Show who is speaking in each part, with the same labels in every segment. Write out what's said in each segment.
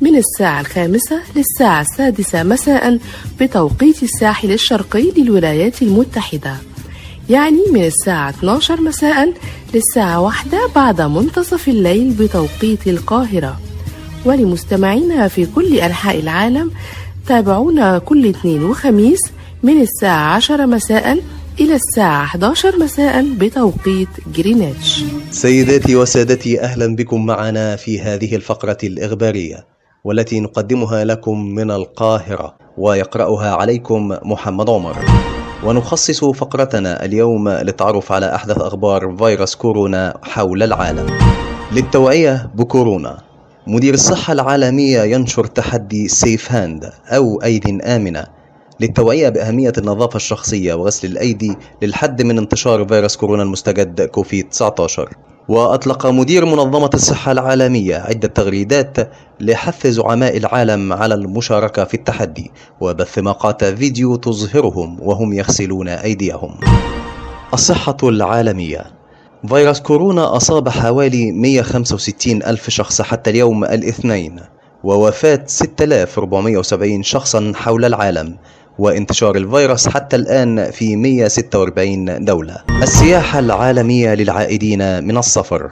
Speaker 1: من الساعة الخامسة للساعة السادسة مساء بتوقيت الساحل الشرقي للولايات المتحدة. يعني من الساعة 12 مساء للساعة واحدة بعد منتصف الليل بتوقيت القاهرة. ولمستمعينا في كل أنحاء العالم تابعونا كل اثنين وخميس من الساعة 10 مساء إلى الساعة 11 مساء بتوقيت جرينتش.
Speaker 2: سيداتي وسادتي أهلا بكم معنا في هذه الفقرة الإخبارية. والتي نقدمها لكم من القاهرة ويقرأها عليكم محمد عمر. ونخصص فقرتنا اليوم للتعرف على أحدث أخبار فيروس كورونا حول العالم. للتوعية بكورونا. مدير الصحة العالمية ينشر تحدي safe hand أو أيد آمنة للتوعية بأهمية النظافة الشخصية وغسل الأيدي للحد من انتشار فيروس كورونا المستجد كوفيد 19 وأطلق مدير منظمة الصحة العالمية عدة تغريدات لحث زعماء العالم على المشاركة في التحدي وبث مقاطع فيديو تظهرهم وهم يغسلون أيديهم. الصحة العالمية. فيروس كورونا أصاب حوالي 165 ألف شخص حتى اليوم الاثنين ووفاة 6470 شخصا حول العالم. وانتشار الفيروس حتى الآن في 146 دولة. السياحة العالمية للعائدين من السفر.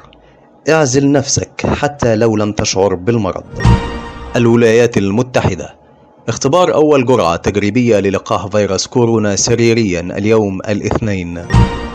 Speaker 2: اعزل نفسك حتى لو لم تشعر بالمرض. الولايات المتحدة. اختبار أول جرعة تجريبية للقاح فيروس كورونا سريريا اليوم الاثنين.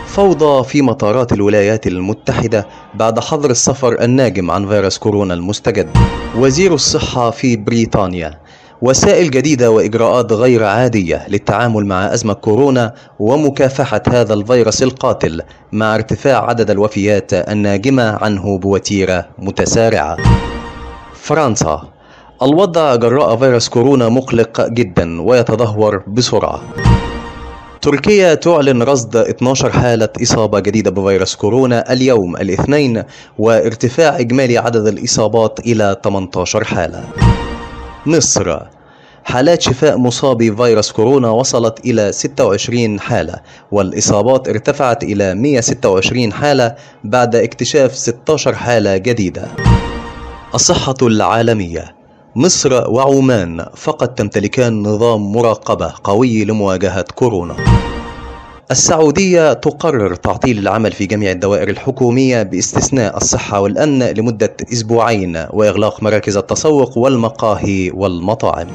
Speaker 2: فوضى في مطارات الولايات المتحدة بعد حظر السفر الناجم عن فيروس كورونا المستجد. وزير الصحة في بريطانيا. وسائل جديدة وإجراءات غير عادية للتعامل مع أزمة كورونا ومكافحة هذا الفيروس القاتل مع ارتفاع عدد الوفيات الناجمة عنه بوتيرة متسارعة. فرنسا الوضع جراء فيروس كورونا مقلق جدا ويتدهور بسرعة. تركيا تعلن رصد 12 حالة إصابة جديدة بفيروس كورونا اليوم الاثنين وارتفاع إجمالي عدد الإصابات إلى 18 حالة. مصر حالات شفاء مصابي فيروس كورونا وصلت إلى 26 حالة والإصابات ارتفعت إلى 126 حالة بعد اكتشاف 16 حالة جديدة. الصحة العالمية. مصر وعمان فقط تمتلكان نظام مراقبة قوي لمواجهة كورونا. السعودية تقرر تعطيل العمل في جميع الدوائر الحكومية باستثناء الصحة والأمن لمدة أسبوعين وإغلاق مراكز التسوق والمقاهي والمطاعم.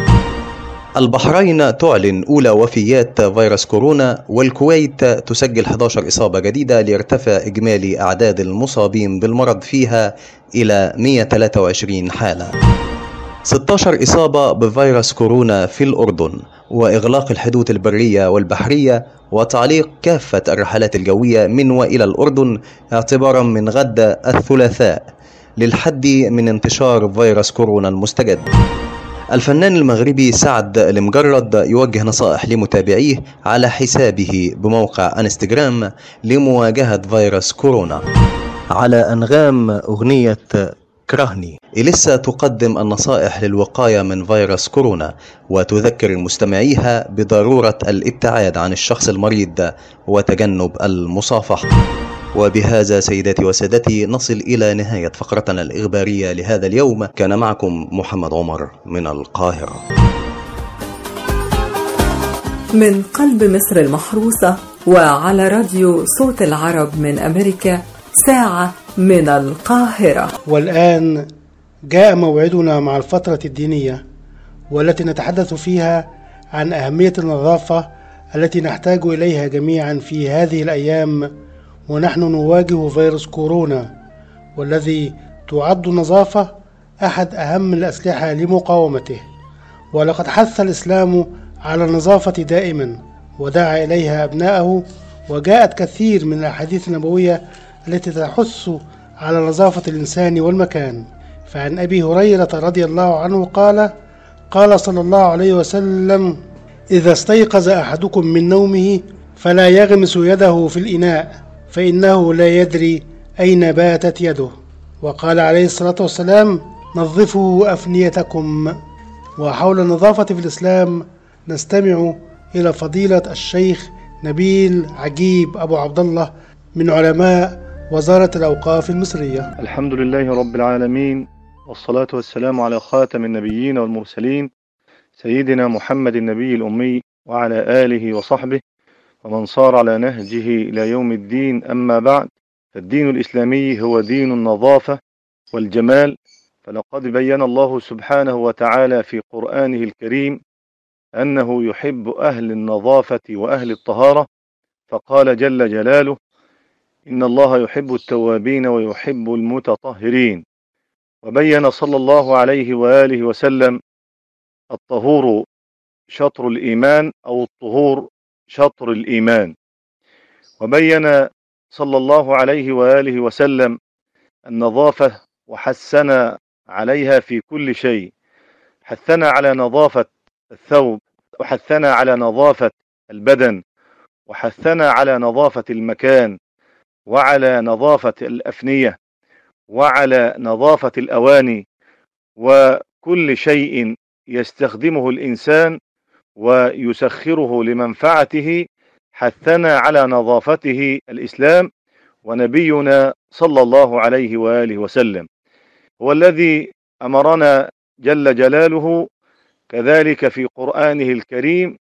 Speaker 2: البحرين تعلن أولى وفيات فيروس كورونا والكويت تسجل 11 إصابة جديدة ليرتفع إجمالي أعداد المصابين بالمرض فيها إلى 123 حالة. 16 إصابة بفيروس كورونا في الأردن وإغلاق الحدود البرية والبحرية وتعليق كافة الرحلات الجوية من وإلى الأردن اعتبارا من غد الثلاثاء للحد من انتشار فيروس كورونا المستجد. الفنان المغربي سعد المجرد يوجه نصائح لمتابعيه على حسابه بموقع انستغرام لمواجهة فيروس كورونا. على أنغام أغنية كرهني إليسا تقدم النصائح للوقاية من فيروس كورونا وتذكر المستمعيها بضرورة الابتعاد عن الشخص المريض وتجنب المصافحة. وبهذا سيداتي وسادتي نصل إلى نهاية فقرتنا الإخبارية لهذا اليوم. كان معكم محمد عمر من القاهرة.
Speaker 3: من قلب مصر المحروسة وعلى راديو صوت العرب من أمريكا ساعة من القاهرة.
Speaker 4: والآن جاء موعدنا مع الفترة الدينية والتي نتحدث فيها عن أهمية النظافة التي نحتاج إليها جميعا في هذه الأيام ونحن نواجه فيروس كورونا والذي تعد النظافة أحد أهم الأسلحة لمقاومته. ولقد حث الإسلام على النظافة دائما ودعا إليها أبناءه وجاءت كثير من الأحاديث النبوية التي تحث على نظافة الإنسان والمكان. فعن أبي هريرة رضي الله عنه قال قال صلى الله عليه وسلم إذا استيقظ أحدكم من نومه فلا يغمس يده في الإناء فإنه لا يدري أين باتت يده. وقال عليه الصلاة والسلام نظفوا أفنيتكم. وحول النظافة في الإسلام نستمع إلى فضيلة الشيخ نبيل عجيب أبو عبد الله من علماء وزارة الأوقاف المصرية.
Speaker 5: الحمد لله رب العالمين والصلاة والسلام على خاتم النبيين والمرسلين سيدنا محمد النبي الأمي وعلى آله وصحبه ومن صار على نهجه إلى يوم الدين أما بعد فالدين الإسلامي هو دين النظافة والجمال فلقد بين الله سبحانه وتعالى في قرآنه الكريم أنه يحب أهل النظافة وأهل الطهارة فقال جل جلاله إن الله يحب التوابين ويحب المتطهرين. وبين صلى الله عليه وآله وسلم الطهور شطر الإيمان أو الطهور شطر الإيمان. وبين صلى الله عليه وآله وسلم النظافة وحسنا عليها في كل شيء. حثنا على نظافة الثوب وحثنا على نظافة البدن وحثنا على نظافة المكان. وعلى نظافة الأفنية وعلى نظافة الأواني وكل شيء يستخدمه الإنسان ويسخره لمنفعته حثنا على نظافته الإسلام ونبينا صلى الله عليه وآله وسلم. هو الذي أمرنا جل جلاله كذلك في قرآنه الكريم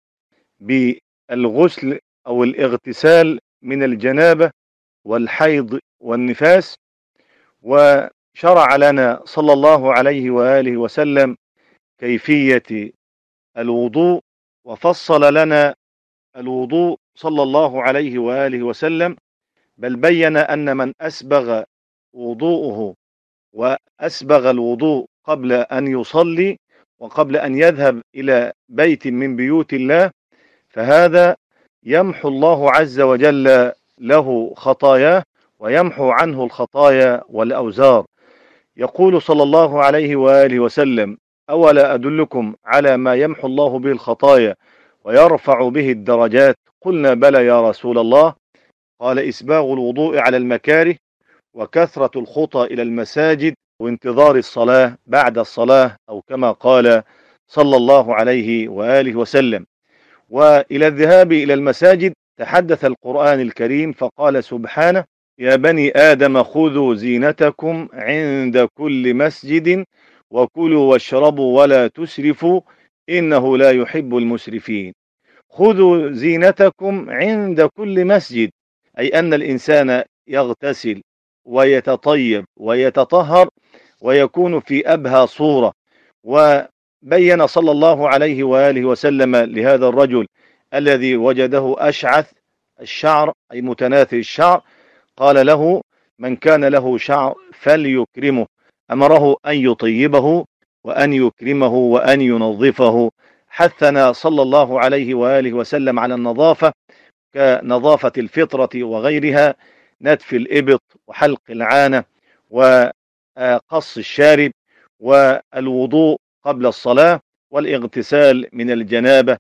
Speaker 5: بالغسل أو الاغتسال من الجنابة والحيض والنفاس وشرع لنا صلى الله عليه وآله وسلم كيفية الوضوء وفصل لنا الوضوء صلى الله عليه وآله وسلم بل بين أن من أسبغ وضوءه وأسبغ الوضوء قبل أن يصلي وقبل أن يذهب إلى بيت من بيوت الله فهذا يمحو الله عز وجل له خطاياه ويمحو عنه الخطايا والأوزار. يقول صلى الله عليه وآله وسلم أولا أدلكم على ما يمحو الله به الخطايا ويرفع به الدرجات؟ قلنا بلى يا رسول الله. قال إسباغ الوضوء على المكاره وكثرة الخطى إلى المساجد وانتظار الصلاة بعد الصلاة أو كما قال صلى الله عليه وآله وسلم. وإلى الذهاب إلى المساجد تحدث القرآن الكريم فقال سبحانه يا بني آدم خذوا زينتكم عند كل مسجد وكلوا واشربوا ولا تسرفوا إنه لا يحب المسرفين. خذوا زينتكم عند كل مسجد أي أن الإنسان يغتسل ويتطيب ويتطهر ويكون في أبهى صورة. وبين صلى الله عليه وآله وسلم لهذا الرجل الذي وجده أشعث الشعر أي متناثر الشعر قال له من كان له شعر فليكرمه أمره أن يطيبه وأن يكرمه وأن ينظفه. حثنا صلى الله عليه وآله وسلم على النظافة كنظافة الفطرة وغيرها نتف الإبط وحلق العانة وقص الشارب والوضوء قبل الصلاة والاغتسال من الجنابة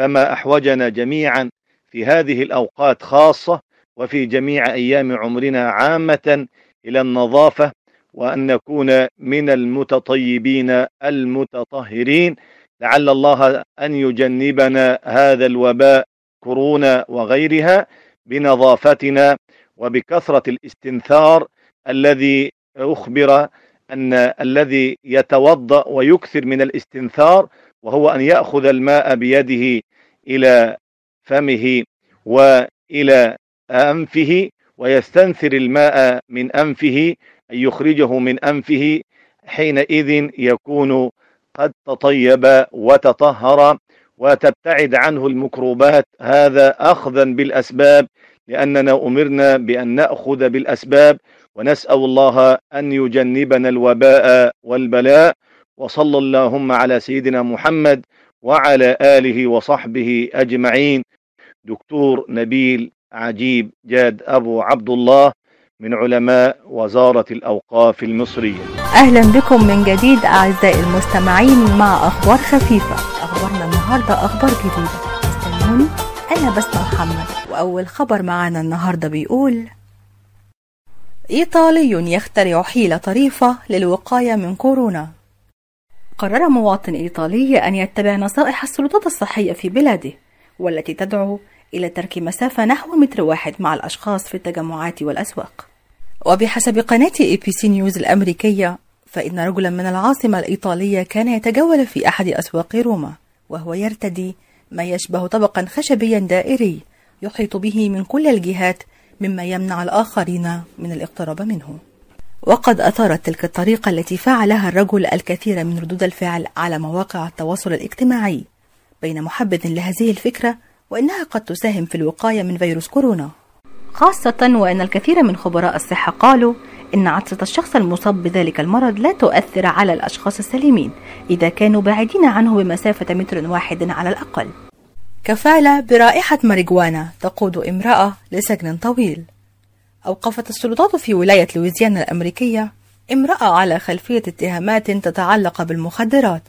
Speaker 5: فما أحوجنا جميعا في هذه الأوقات خاصة وفي جميع أيام عمرنا عامة إلى النظافة وأن نكون من المتطيبين المتطهرين. لعل الله أن يجنبنا هذا الوباء كورونا وغيرها بنظافتنا وبكثرة الاستنثار الذي أخبر أن الذي يتوضأ ويكثر من الاستنثار وهو أن يأخذ الماء بيده إلى فمه وإلى أنفه ويستنثر الماء من أنفه أن يخرجه من أنفه حينئذ يكون قد تطيب وتطهر وتبتعد عنه المكروبات. هذا أخذا بالأسباب لأننا أمرنا بأن نأخذ بالأسباب ونسأل الله أن يجنبنا الوباء والبلاء وصلى اللهم على سيدنا محمد وعلى آله وصحبه أجمعين. دكتور نبيل عجيب جاد أبو عبد الله من علماء وزارة الأوقاف المصرية.
Speaker 6: أهلا بكم من جديد أعزائي المستمعين مع أخبار خفيفة. أخبارنا النهاردة أخبار جديدة. استنوني أنا بسمة محمد. وأول خبر معانا النهاردة بيقول إيطالي يخترع حيلة طريفة للوقاية من كورونا. قرر مواطن إيطالي أن يتبع نصائح السلطات الصحية في بلاده والتي تدعو إلى ترك مسافة نحو متر واحد مع الأشخاص في التجمعات والأسواق. وبحسب قناة اي بي سي نيوز الأمريكية فإن رجلا من العاصمة الإيطالية كان يتجول في أحد أسواق روما وهو يرتدي ما يشبه طبقا خشبيا دائري يحيط به من كل الجهات مما يمنع الآخرين من الاقتراب منه. وقد أثارت تلك الطريقة التي فعلها الرجل الكثير من ردود الفعل على مواقع التواصل الاجتماعي بين محبذ لهذه الفكرة وإنها قد تساهم في الوقاية من فيروس كورونا. خاصة وأن الكثير من خبراء الصحة قالوا إن عطسة الشخص المصاب بذلك المرض لا تؤثر على الأشخاص السليمين إذا كانوا بعيدين عنه بمسافة متر واحد على الأقل. كفالة برائحة ماريجوانا تقود امرأة لسجن طويل. أوقفت السلطات في ولاية لويزيانا الأمريكية امرأة على خلفية اتهامات تتعلق بالمخدرات.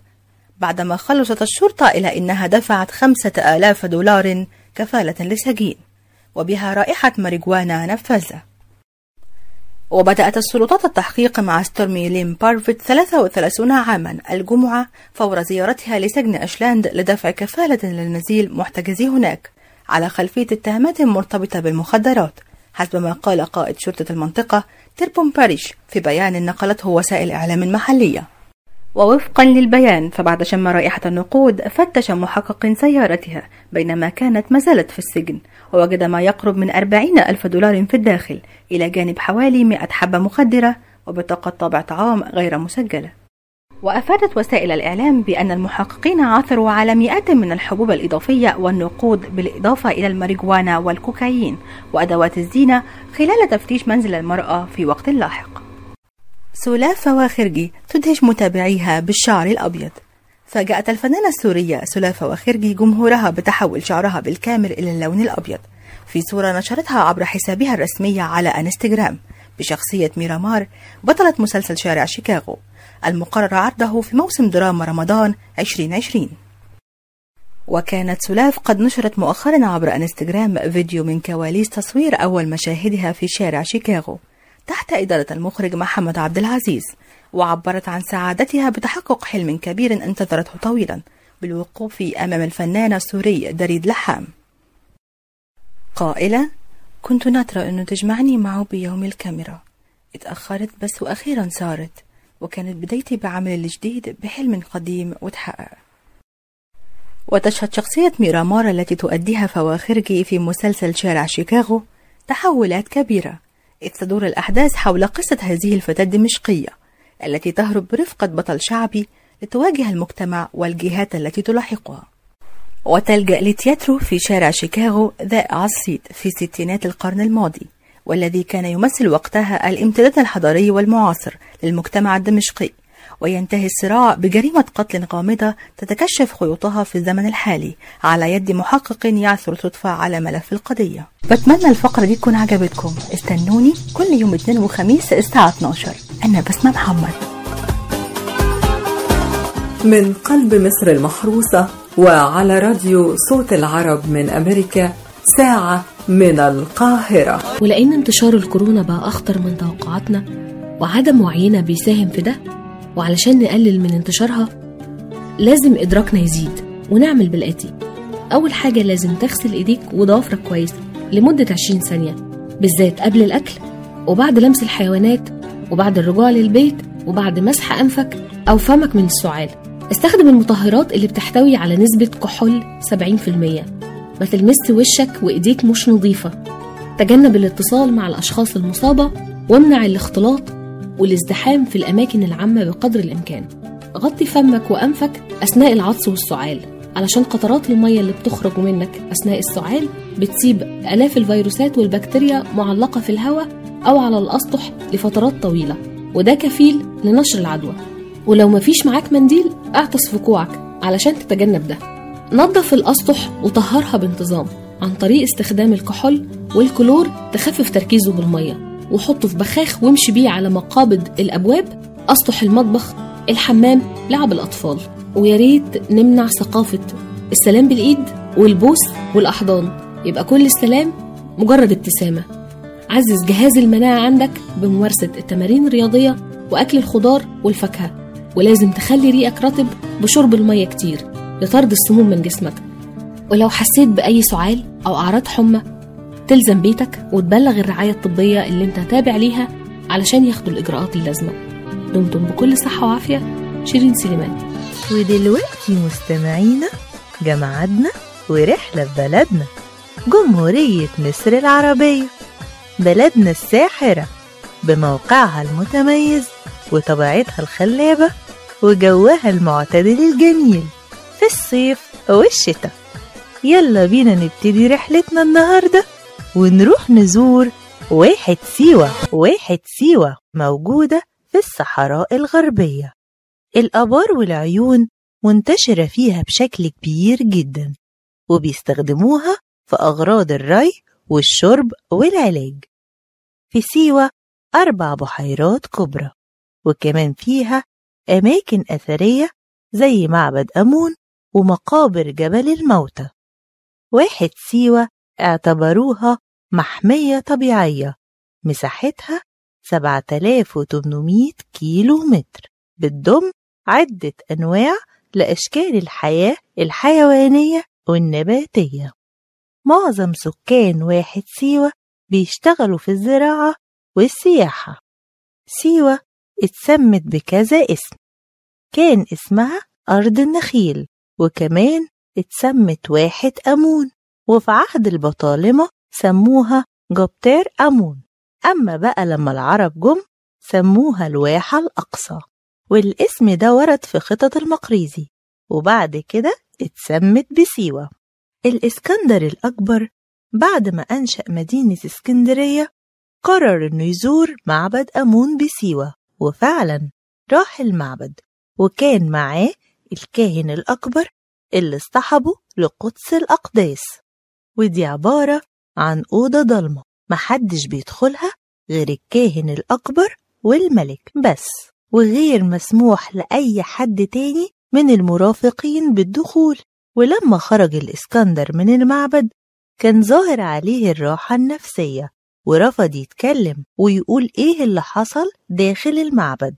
Speaker 6: بعدما خلصت الشرطة إلى أنها دفعت خمسة آلاف دولار كفالة لسجين وبها رائحة ماريجوانا نفاذة. وبدأت السلطات التحقيق مع ستورمي لين بارفيت 33 عاما الجمعة فور زيارتها لسجن أشلاند لدفع كفالة للنزيل محتجز هناك على خلفية اتهامات مرتبطة بالمخدرات. حسب ما قال قائد شرطة المنطقة تيربون باريش في بيان نقلته وسائل إعلام محلية. ووفقا للبيان فبعد شم رائحة النقود فتش محقق سيارتها بينما كانت ما زالت في السجن ووجد ما يقرب من أربعين ألف دولار في الداخل إلى جانب حوالي مئة حبة مخدرة وبطاقة طابع طعام غير مسجلة. وأفادت وسائل الإعلام بأن المحققين عثروا على مئات من الحبوب الإضافية والنقود بالإضافة إلى الماريجوانا والكوكايين وأدوات الزينة خلال تفتيش منزل المرأة في وقت لاحق. سولاف فواخرجي تدهش متابعيها بالشعر الأبيض. فاجأت الفنانة السورية سولاف فواخرجي جمهورها بتحول شعرها بالكامل إلى اللون الأبيض. في صورة نشرتها عبر حسابها الرسمي على انستغرام بشخصية ميرامار بطلة مسلسل شارع شيكاغو. المقرر عرضه في موسم دراما رمضان 2020 وكانت سلاف قد نشرت مؤخرا عبر انستغرام فيديو من كواليس تصوير أول مشاهدها في شارع شيكاغو تحت إدارة المخرج محمد عبد العزيز وعبرت عن سعادتها بتحقق حلم كبير انتظرته طويلا بالوقوف أمام الفنان السوري دريد لحام. قائلة كنت ناطرة أنه تجمعني معه بيوم الكاميرا. اتأخرت بس وأخيرا صارت. وكانت بدايتي بعمل الجديد بحلم قديم وتحقق. وتشهد شخصية ميرامار التي تؤديها فواخرجي في مسلسل شارع شيكاغو تحولات كبيرة إذ تدور الأحداث حول قصة هذه الفتاة الدمشقية التي تهرب برفقة بطل شعبي لتواجه المجتمع والجهات التي تلاحقها. وتلجأ لتياترو في شارع شيكاغو ذائع الصيت في ستينات القرن الماضي. والذي كان يمثل وقتها الامتداد الحضاري والمعاصر للمجتمع الدمشقي. وينتهي الصراع بجريمة قتل غامضة تتكشف خيوطها في الزمن الحالي على يد محقق يعثر صدفة على ملف القضية. بتمنى الفقرة دي تكون عجبتكم. استنوني كل يوم اثنين وخميس الساعة 12 أنا بسمة محمد.
Speaker 3: من قلب مصر المحروسة وعلى راديو صوت العرب من أمريكا ساعة من القاهرة.
Speaker 7: ولأن انتشار الكورونا بقى أخطر من توقعاتنا وعدم وعينا بيساهم في ده وعلشان نقلل من انتشارها لازم إدراكنا يزيد ونعمل بالآتي. أول حاجة لازم تغسل إيديك وضوافرك كويس لمدة 20 ثانية بالذات قبل الأكل وبعد لمس الحيوانات وبعد الرجوع للبيت وبعد مسح أنفك أو فمك من السعال. استخدم المطهرات اللي بتحتوي على نسبة كحول 70% ما تلمس وشك وإيديك مش نظيفة. تجنب الاتصال مع الأشخاص المصابة وامنع الاختلاط والازدحام في الأماكن العامة بقدر الإمكان. غطي فمك وأنفك أثناء العطس والسعال علشان قطرات المية اللي بتخرج منك أثناء السعال بتسيب آلاف الفيروسات والبكتيريا معلقة في الهواء أو على الأسطح لفترات طويلة وده كفيل لنشر العدوى. ولو مفيش معاك منديل أعطس في كوعك علشان تتجنب ده. نظف الأسطح وطهرها بانتظام عن طريق استخدام الكحول والكلور تخفف تركيزه بالمية وحطه في بخاخ وامشي بيه على مقابض الأبواب أسطح المطبخ الحمام لعب الأطفال. ويا ريت نمنع ثقافة السلام بالإيد والبوس والأحضان. يبقى كل السلام مجرد ابتسامة. عزز جهاز المناعة عندك بممارسة التمارين الرياضية وأكل الخضار والفاكهة. ولازم تخلي ريقك رطب بشرب المية كتير. لطرد السموم من جسمك. ولو حسيت بأي سعال أو أعراض حمى تلزم بيتك وتبلغ الرعاية الطبية اللي أنت تابع ليها علشان ياخدوا الإجراءات اللازمة. دمتم بكل صحة وعافية. شيرين سليمان.
Speaker 8: ودلوقتي مستمعينا جمعتنا ورحلة في بلدنا. جمهورية مصر العربية. بلدنا الساحرة بموقعها المتميز وطبيعتها الخلابة وجوها المعتدل الجميل. الصيف والشتاء. يلا بينا نبتدي رحلتنا النهاردة ونروح نزور واحد سيوة. واحد سيوة موجودة في الصحراء الغربية. الآبار والعيون منتشرة فيها بشكل كبير جدا وبيستخدموها في أغراض الري والشرب والعلاج. في سيوة أربع بحيرات كبرى وكمان فيها أماكن أثرية زي معبد أمون ومقابر جبل الموتى. واحد سيوة اعتبروها محمية طبيعية مساحتها 7800 كيلو متر بتضم عدة أنواع لأشكال الحياة الحيوانية والنباتية. معظم سكان واحد سيوة بيشتغلوا في الزراعة والسياحة. سيوة اتسمت بكذا اسم. كان اسمها أرض النخيل. وكمان اتسمت واحد أمون وفي عهد البطالمة سموها جبتير أمون. أما بقى لما العرب جم سموها الواحة الأقصى والاسم ده ورد في خطط المقريزي وبعد كده اتسمت بسيوة. الإسكندر الأكبر بعد ما أنشأ مدينة اسكندرية قرر إنه يزور معبد أمون بسيوة وفعلا راح المعبد وكان معاه الكاهن الأكبر اللي اصطحبه لقدس الأقداس. ودي عبارة عن أوضة ضلمة محدش بيدخلها غير الكاهن الأكبر والملك بس وغير مسموح لأي حد تاني من المرافقين بالدخول. ولما خرج الإسكندر من المعبد كان ظاهر عليه الراحة النفسية ورفض يتكلم ويقول إيه اللي حصل داخل المعبد.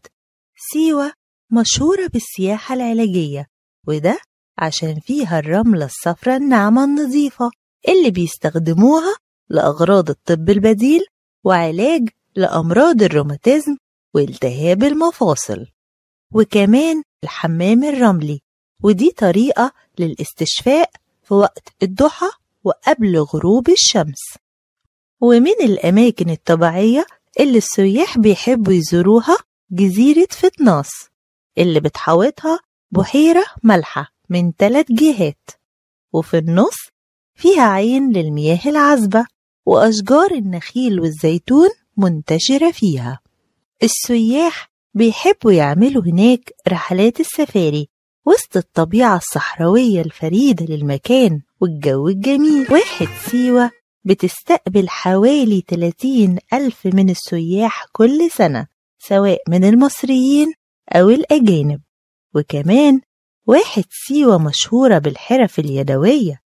Speaker 8: سيوة مشهورة بالسياحة العلاجية وده عشان فيها الرملة الصفراء الناعمة النظيفة اللي بيستخدموها لأغراض الطب البديل وعلاج لأمراض الروماتيزم والتهاب المفاصل. وكمان الحمام الرملي ودي طريقة للاستشفاء في وقت الضحى وقبل غروب الشمس. ومن الأماكن الطبيعية اللي السياح بيحبوا يزوروها جزيرة فتناس اللي بتحوطها بحيرة مالحة من ثلاث جهات. وفي النص فيها عين للمياه العذبة وأشجار النخيل والزيتون منتشرة فيها. السياح بيحبوا يعملوا هناك رحلات السفاري وسط الطبيعة الصحراوية الفريدة للمكان والجو الجميل. واحد سيوة بتستقبل حوالي 30 ألف من السياح كل سنة سواء من المصريين أو الأجانب. وكمان واحد سيوة مشهورة بالحرف اليدوية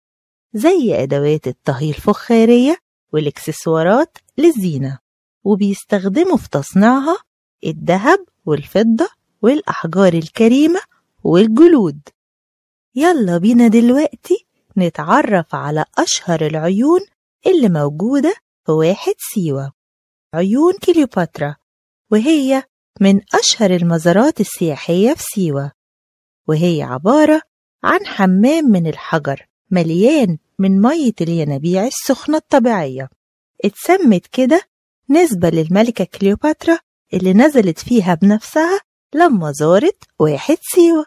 Speaker 8: زي أدوات الطهي الفخارية والإكسسوارات للزينة وبيستخدموا في تصنيعها الذهب والفضة والأحجار الكريمة والجلود. يلا بينا دلوقتي نتعرف على أشهر العيون اللي موجودة في واحد سيوة. عيون كليوباترا وهي من أشهر المزارات السياحية في سيوة وهي عبارة عن حمام من الحجر مليان من مية الينابيع السخنة الطبيعية. اتسمت كده نسبة للملكة كليوباترا اللي نزلت فيها بنفسها لما زارت واحد سيوة.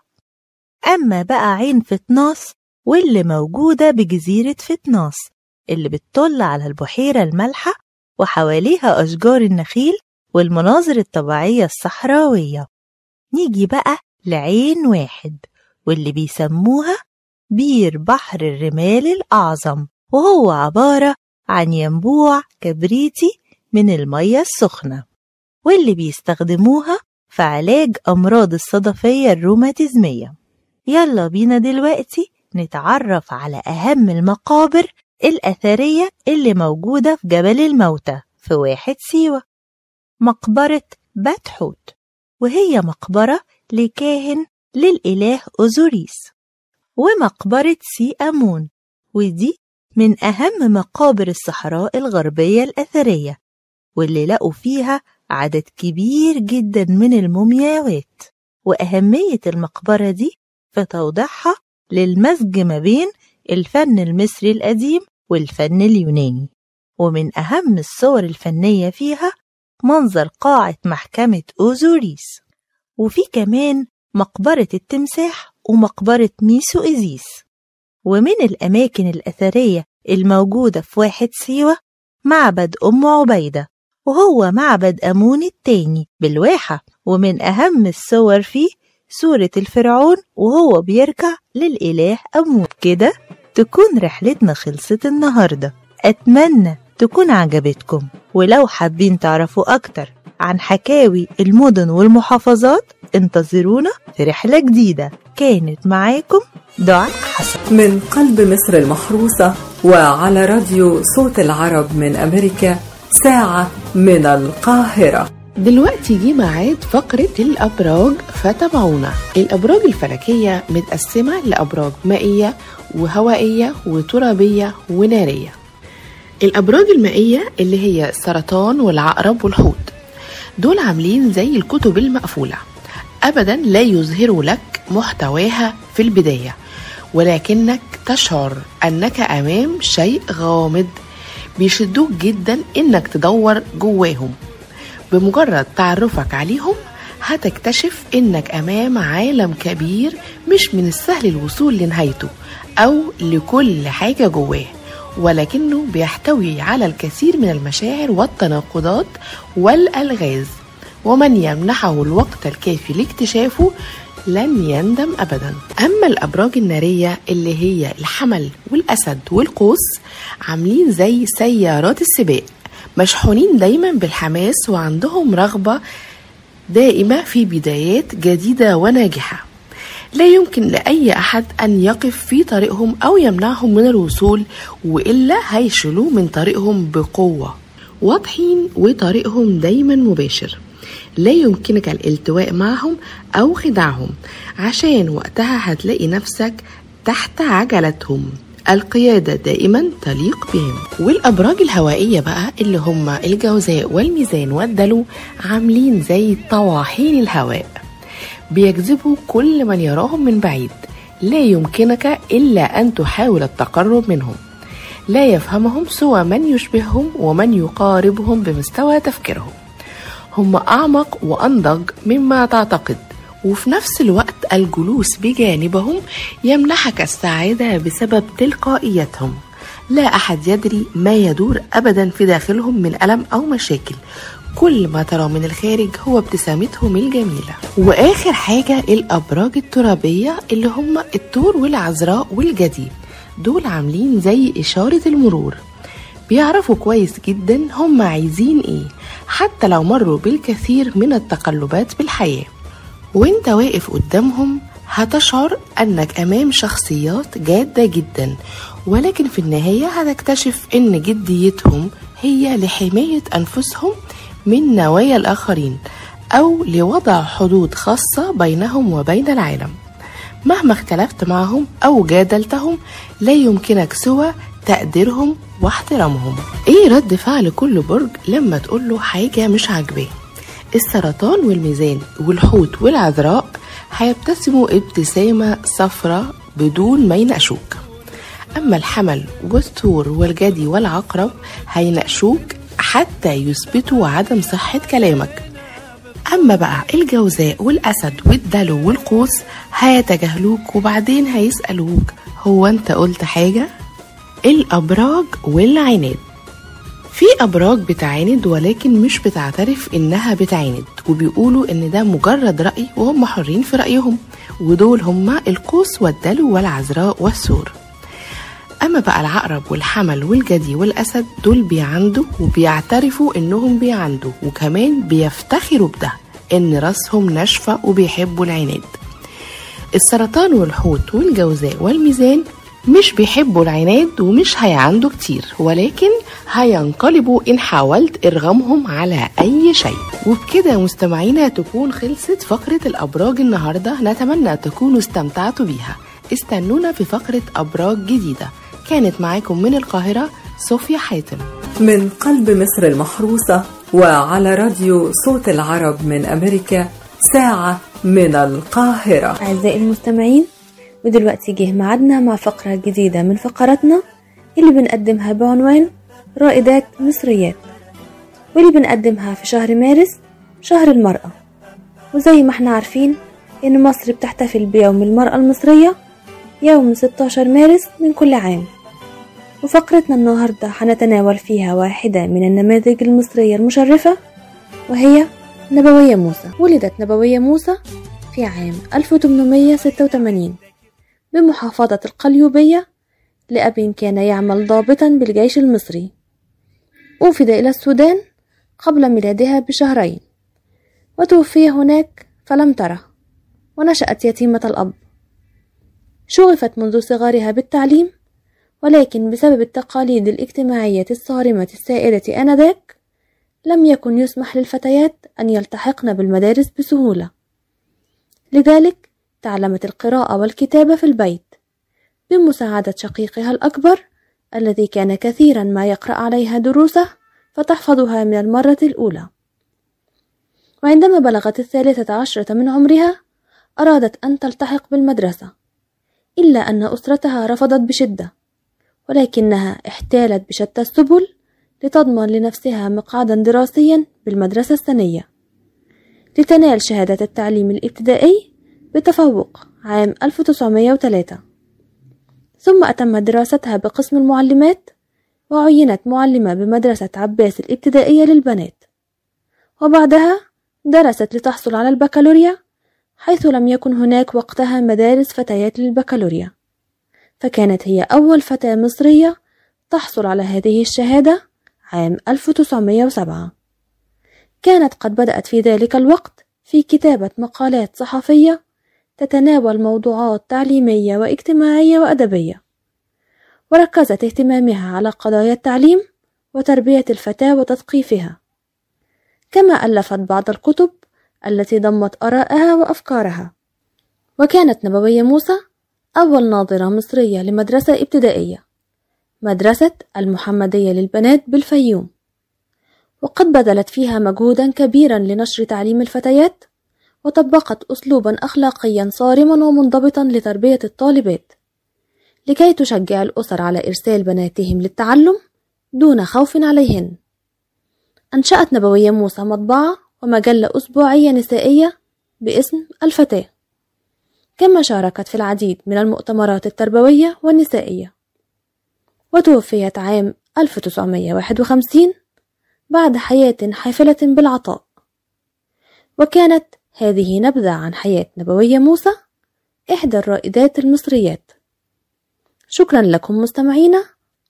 Speaker 8: أما بقى عين فتناس واللي موجودة بجزيرة فتناس اللي بتطل على البحيرة المالحة وحواليها أشجار النخيل والمناظر الطبيعية الصحراوية. نيجي بقى لعين واحد واللي بيسموها بير بحر الرمال الأعظم وهو عبارة عن ينبوع كبريتي من المية السخنة. واللي بيستخدموها في علاج أمراض الصدفية الروماتيزمية. يلا بينا دلوقتي نتعرف على أهم المقابر الأثرية اللي موجودة في جبل الموتى في واحد سيوة. مقبرة باتحوت وهي مقبرة لكاهن للإله أوزوريس ومقبرة سي أمون ودي من أهم مقابر الصحراء الغربية الأثرية واللي لقوا فيها عدد كبير جدا من المومياوات وأهمية المقبرة دي في توضيحها للمزج ما بين الفن المصري القديم والفن اليوناني ومن أهم الصور الفنية فيها منظر قاعة محكمة أوزوريس. وفي كمان مقبرة التمساح ومقبرة ميسو إزيس. ومن الأماكن الأثرية الموجودة في واحد سيوة معبد أم عبيدة. وهو معبد أمون التاني بالواحة. ومن أهم الصور فيه صورة الفرعون وهو بيركع للإله أمون. كده تكون رحلتنا خلصت النهاردة. أتمنى تكون عجبتكم. ولو حابين تعرفوا أكتر عن حكاوي المدن والمحافظات انتظرونا في رحلة جديدة. كانت معاكم دعاء حسن.
Speaker 3: من قلب مصر المحروسة وعلى راديو صوت العرب من أمريكا ساعة من القاهرة.
Speaker 1: دلوقتي جه ميعاد فقرة الأبراج فتابعونا الأبراج الفلكية متقسمة لأبراج مائية وهوائية وترابية ونارية. الأبراج المائية اللي هي السرطان والعقرب والحوت. دول عاملين زي الكتب المقفولة. أبدا لا يظهروا لك محتواها في البداية ولكنك تشعر أنك أمام شيء غامض بيشدوك جدا إنك تدور جواهم. بمجرد تعرفك عليهم هتكتشف إنك أمام عالم كبير مش من السهل الوصول لنهايته أو لكل حاجة جواه. ولكنه بيحتوي على الكثير من المشاعر والتناقضات والألغاز. ومن يمنحه الوقت الكافي لاكتشافه لن يندم أبدا. أما الأبراج النارية اللي هي الحمل والأسد والقوس عاملين زي سيارات السباق مشحونين دايما بالحماس وعندهم رغبة دائمة في بدايات جديدة وناجحة. لا يمكن لأي أحد أن يقف في طريقهم أو يمنعهم من الوصول وإلا هيشلوا من طريقهم بقوة. واضحين وطريقهم دايما مباشر. لا يمكنك الالتواء معهم أو خداعهم. عشان وقتها هتلاقي نفسك تحت عجلتهم. القيادة دائما تليق بهم. والأبراج الهوائية بقى اللي هم الجوزاء والميزان والدلو عاملين زي طواحين الهواء. بيجذبوا كل من يراهم من بعيد. لا يمكنك إلا أن تحاول التقرب منهم. لا يفهمهم سوى من يشبههم ومن يقاربهم بمستوى تفكيرهم. هم أعمق وأنضج مما تعتقد وفي نفس الوقت الجلوس بجانبهم يمنحك السعادة بسبب تلقائيتهم. لا أحد يدري ما يدور أبدا في داخلهم من ألم أو مشاكل. كل ما ترى من الخارج هو ابتسامتهم الجميلة. وآخر حاجة الأبراج الترابية اللي هم الثور والعذراء والجدي دول عاملين زي إشارة المرور. بيعرفوا كويس جدا هم عايزين إيه حتى لو مروا بالكثير من التقلبات بالحياة. وإنت واقف قدامهم هتشعر إنك أمام شخصيات جادة جدا. ولكن في النهاية هتكتشف إن جديتهم هي لحماية أنفسهم من نوايا الآخرين أو لوضع حدود خاصة بينهم وبين العالم. مهما اختلفت معهم أو جادلتهم لا يمكنك سوى تقديرهم واحترامهم. إيه رد فعل كل برج لما تقول له حاجة مش عاجباه؟ السرطان والميزان والحوت والعذراء هيبتسموا ابتسامة صفرة بدون ما يناقشوك. أما الحمل والثور والجدي والعقرب هيناقشوك حتى يثبتوا عدم صحة كلامك. أما بقى الجوزاء والأسد والدلو والقوس هيتجاهلوك وبعدين هيسألوك هو أنت قلت حاجة؟ الأبراج والعناد. في أبراج بتعاند ولكن مش بتعترف إنها بتعاند وبيقولوا إن ده مجرد رأي وهم حرين في رأيهم ودول هما القوس والدلو والعذراء والثور أما بقى العقرب والحمل والجدي والأسد دول بيعندوا وبيعترفوا إنهم بيعندوا وكمان بيفتخروا بده إن راسهم ناشفة وبيحبوا العناد. السرطان والحوت والجوزاء والميزان مش بيحبوا العناد ومش هيعندوا كتير ولكن هينقلبوا إن حاولت إرغامهم على أي شيء. وبكده مستمعينا تكون خلصت فقرة الأبراج النهاردة نتمنى تكونوا استمتعتوا بيها. استنونا في فقرة أبراج جديدة. كانت معاكم من القاهرة صوفيا حاتم
Speaker 3: من قلب مصر المحروسة وعلى راديو صوت العرب من أمريكا ساعة من القاهرة.
Speaker 9: أعزائي المستمعين ودلوقتي جه ميعادنا مع فقرة جديدة من فقراتنا اللي بنقدمها بعنوان رائدات مصريات واللي بنقدمها في شهر مارس شهر المرأة. وزي ما إحنا عارفين إن مصر بتحتفل بيوم المرأة المصرية يوم 16 مارس من كل عام. وفقرتنا النهاردة هنتناول فيها واحدة من النماذج المصرية المشرفة وهي نبوية موسى. ولدت نبوية موسى في عام 1886 بمحافظة القليوبية لأب كان يعمل ضابطا بالجيش المصري. وفد إلى السودان قبل ميلادها بشهرين. وتوفي هناك فلم تره ونشأت يتيمة الأب. شغفت منذ صغرها بالتعليم ولكن بسبب التقاليد الاجتماعية الصارمة السائدة آنذاك لم يكن يسمح للفتيات أن يلتحقن بالمدارس بسهولة. لذلك تعلمت القراءة والكتابة في البيت بمساعدة شقيقها الأكبر الذي كان كثيرا ما يقرأ عليها دروسه فتحفظها من المرة الأولى. وعندما بلغت الثالثة عشرة من عمرها أرادت أن تلتحق بالمدرسة إلا أن أسرتها رفضت بشدة. ولكنها احتالت بشتى السبل لتضمن لنفسها مقعدا دراسيا بالمدرسة السنية لتنال شهادة التعليم الابتدائي بتفوق عام 1903 ثم أتمت دراستها بقسم المعلمات وعينت معلمة بمدرسة عباس الابتدائية للبنات. وبعدها درست لتحصل على البكالوريا حيث لم يكن هناك وقتها مدارس فتيات للبكالوريا. فكانت هي أول فتاة مصرية تحصل على هذه الشهادة عام 1907 كانت قد بدأت في ذلك الوقت في كتابة مقالات صحفية تتناول موضوعات تعليمية واجتماعية وأدبية. وركزت اهتمامها على قضايا التعليم وتربية الفتاة وتثقيفها. كما ألفت بعض الكتب التي ضمت آراءها وأفكارها. وكانت نبوية موسى أول ناظرة مصرية لمدرسة ابتدائية مدرسة المحمدية للبنات بالفيوم. وقد بذلت فيها مجهودا كبيرا لنشر تعليم الفتيات وطبقت أسلوبا أخلاقيا صارما ومنضبطا لتربية الطالبات لكي تشجع الأسر على إرسال بناتهم للتعلم دون خوف عليهن. أنشأت نبوية موسى مطبعة ومجلة أسبوعية نسائية باسم الفتاة. كما شاركت في العديد من المؤتمرات التربوية والنسائية. وتوفيت عام 1951 بعد حياة حافلة بالعطاء. وكانت هذه نبذة عن حياة نبوية موسى إحدى الرائدات المصريات. شكرا لكم مستمعينا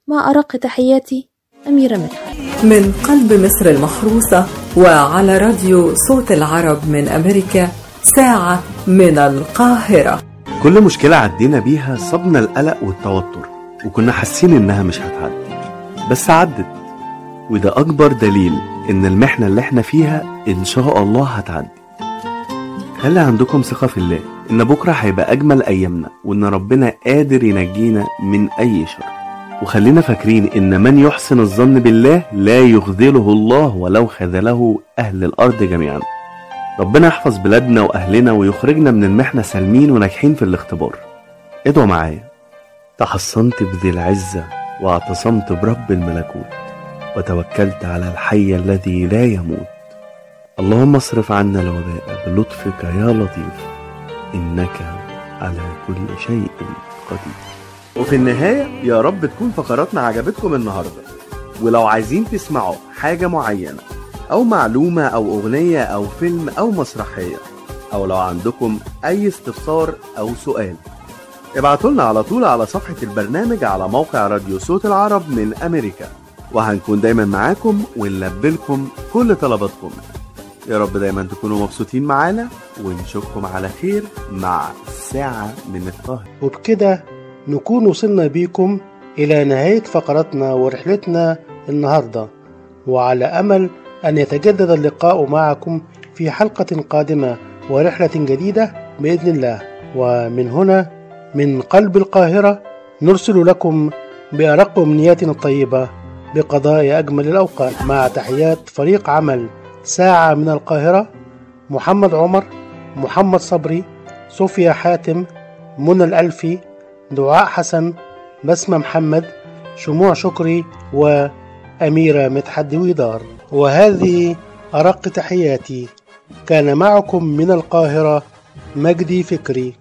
Speaker 9: مع أرق تحياتي أميرة مدحت.
Speaker 3: من قلب مصر المحروسة وعلى راديو صوت العرب من أمريكا ساعة من القاهرة.
Speaker 10: كل مشكلة عدينا بيها صبنا القلق والتوتر وكنا حاسين إنها مش هتعدي. بس عدت وده أكبر دليل إن المحنة اللي إحنا فيها إن شاء الله هتعدي. خلي عندكم ثقة في الله إن بكرة هيبقى أجمل أيامنا وإن ربنا قادر ينجينا من أي شر. وخلينا فاكرين إن من يحسن الظن بالله لا يخذله الله ولو خذله أهل الأرض جميعا. ربنا يحفظ بلادنا وأهلنا ويخرجنا من المحنة سالمين وناجحين في الاختبار. ادعوا معايا. تحصنت بذي العزة واعتصمت برب الملكوت وتوكلت على الحي الذي لا يموت. اللهم اصرف عنا الوباء بلطفك يا لطيف. إنك على كل شيء قدير. وفي النهاية يا رب تكون فقراتنا عجبتكم النهاردة. ولو عايزين تسمعوا حاجة معينة أو معلومة أو أغنية أو فيلم أو مسرحية أو لو عندكم أي استفسار أو سؤال. ابعتوا لنا على طول على صفحة البرنامج على موقع راديو صوت العرب من أمريكا. وهنكون دايما معاكم ونلبي لكم كل طلباتكم. يا رب دايما تكونوا مبسوطين معانا ونشوفكم على خير مع ساعة من القاهرة.
Speaker 4: وبكده نكون وصلنا بيكم إلى نهاية فقرتنا ورحلتنا النهاردة. وعلى أمل أن يتجدد اللقاء معكم في حلقة قادمة ورحلة جديدة بإذن الله. ومن هنا من قلب القاهرة نرسل لكم بأرق أمنياتنا الطيبة بقضاء أجمل الأوقات مع تحيات فريق عمل ساعة من القاهرة محمد عمر محمد صبري صوفيا حاتم منى الألفي دعاء حسن بسمة محمد شموع شكري وأميرة مدحت دويدار. وهذه أرق تحياتي. كان معكم من القاهرة مجدي فكري.